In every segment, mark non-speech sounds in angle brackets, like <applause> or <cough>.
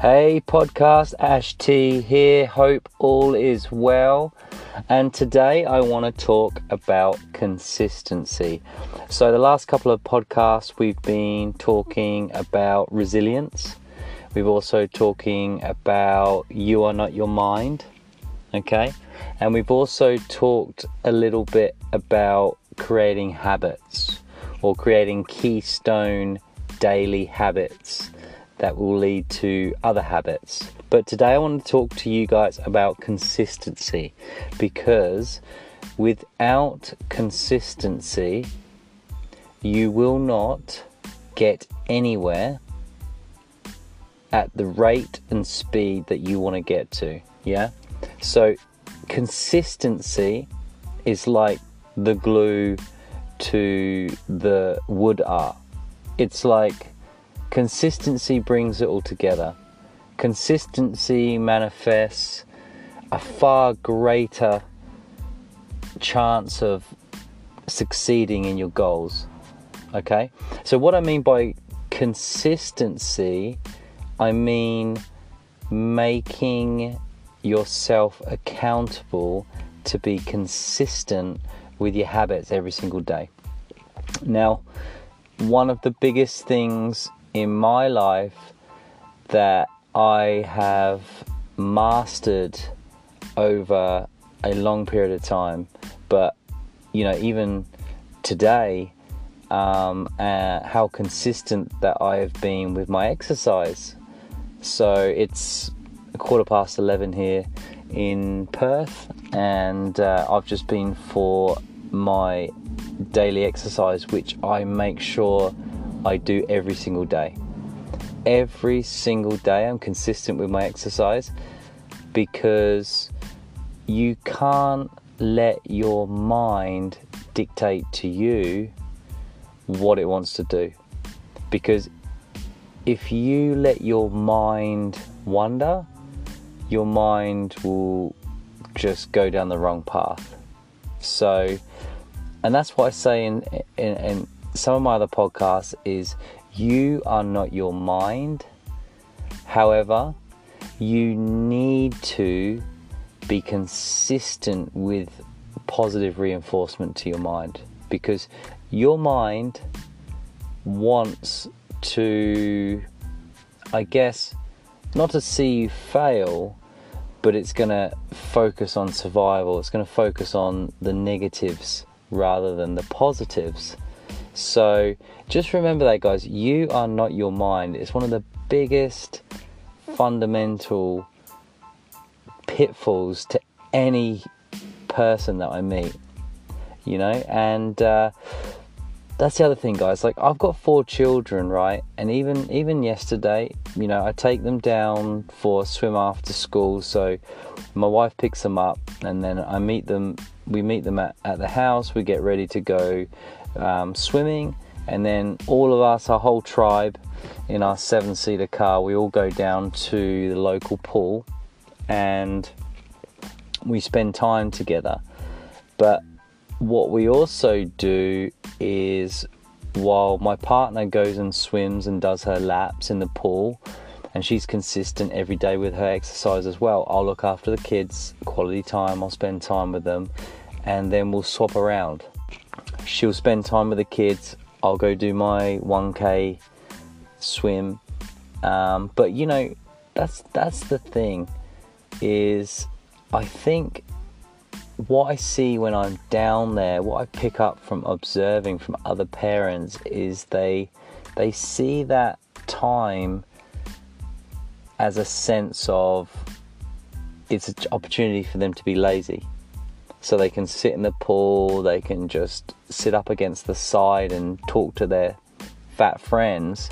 Hey, podcast Ash T here. Hope all is well. And today I want to talk about consistency. So, the last couple of podcasts we've been talking about resilience. We've also talking about you are not your mind. Okay? And we've also talked a little bit about creating habits or creating keystone daily habits that will lead to other habits. But today I want to talk to you guys about consistency because without consistency, you will not get anywhere at the rate and speed that you want to get to. Yeah? So, consistency is like the glue to the wood art. It's like consistency brings it all together. Consistency manifests a far greater chance of succeeding in your goals. Okay? So, what I mean by consistency, I mean making yourself accountable to be consistent with your habits every single day. Now, one of the biggest things in my life that I have mastered over a long period of time, but you know, even today, um, uh, how consistent that I have been with my exercise. So it's a quarter past 11 here in Perth, and uh, I've just been for my daily exercise, which I make sure I do every single day. Every single day, I'm consistent with my exercise because you can't let your mind dictate to you what it wants to do. Because if you let your mind wander, your mind will just go down the wrong path. So, and that's what I say in, in, in some of my other podcasts is you are not your mind. However, you need to be consistent with positive reinforcement to your mind because your mind wants to, I guess, not to see you fail, but it's going to focus on survival. It's going to focus on the negatives rather than the positives. So just remember that, guys. You are not your mind. It's one of the biggest fundamental pitfalls to any person that I meet. You know, and uh, that's the other thing, guys. Like I've got four children, right? And even even yesterday, you know, I take them down for a swim after school. So my wife picks them up, and then I meet them. We meet them at, at the house. We get ready to go um, swimming, and then all of us, our whole tribe, in our seven seater car, we all go down to the local pool and we spend time together. But what we also do is while my partner goes and swims and does her laps in the pool, and she's consistent every day with her exercise as well, I'll look after the kids, quality time, I'll spend time with them, and then we'll swap around she'll spend time with the kids. I'll go do my 1k swim. Um, but you know, that's that's the thing is I think what I see when I'm down there, what I pick up from observing from other parents is they they see that time as a sense of it's an opportunity for them to be lazy so they can sit in the pool, they can just sit up against the side and talk to their fat friends,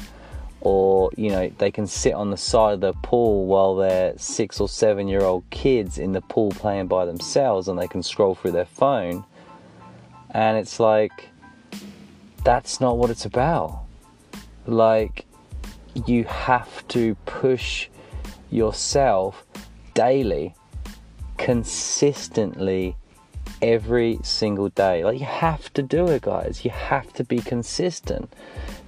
or you know, they can sit on the side of the pool while their six or seven year old kids in the pool playing by themselves and they can scroll through their phone. And it's like, that's not what it's about. Like, you have to push yourself daily, consistently every single day. Like you have to do it, guys. You have to be consistent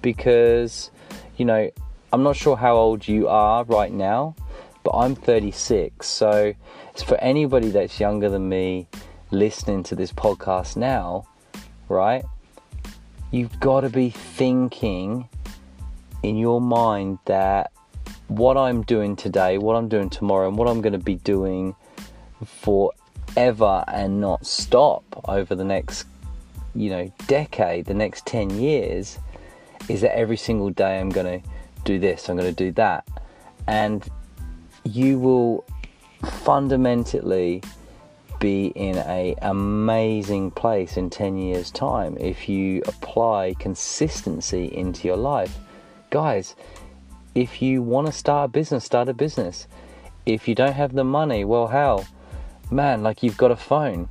because you know I'm not sure how old you are right now, but I'm 36. So it's for anybody that's younger than me listening to this podcast now, right? You've got to be thinking in your mind that what I'm doing today, what I'm doing tomorrow, and what I'm going to be doing forever and not stop over the next, you know, decade, the next 10 years, is that every single day I'm going to do this, I'm going to do that. And you will fundamentally be in a amazing place in 10 years time if you apply consistency into your life guys if you want to start a business start a business. If you don't have the money well how? Man like you've got a phone.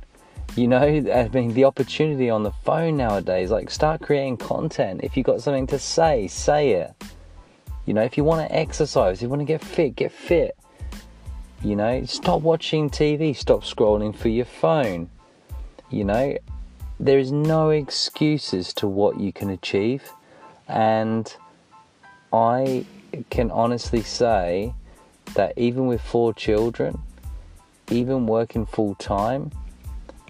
You know <laughs> i mean the opportunity on the phone nowadays like start creating content. If you've got something to say say it. You know if you want to exercise you want to get fit get fit. You know, stop watching TV, stop scrolling for your phone. You know, there is no excuses to what you can achieve. And I can honestly say that even with four children, even working full time,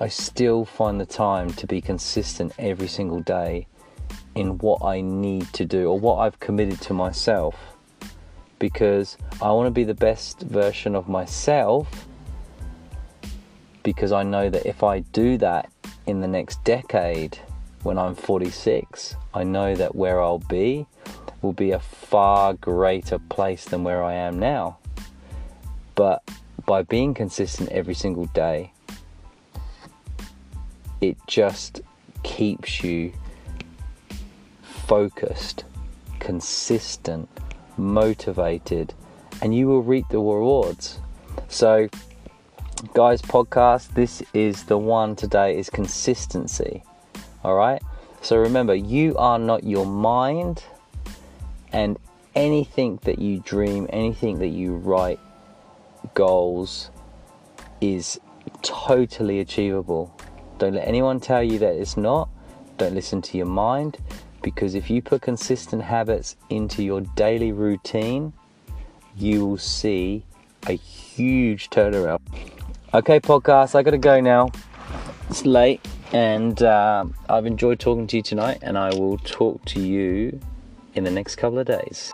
I still find the time to be consistent every single day in what I need to do or what I've committed to myself. Because I want to be the best version of myself because I know that if I do that in the next decade when I'm 46, I know that where I'll be will be a far greater place than where I am now. But by being consistent every single day, it just keeps you focused, consistent motivated, and you will reap the rewards. So, guys, podcast, this is the one today is consistency. All right? So remember, you are not your mind, and anything that you dream, anything that you write, goals, is totally achievable. Don't let anyone tell you that it's not. Don't listen to your mind because if you put consistent habits into your daily routine, you will see a huge turnaround. Okay, podcast, I gotta go now. It's late, and uh, I've enjoyed talking to you tonight, and I will talk to you in the next couple of days.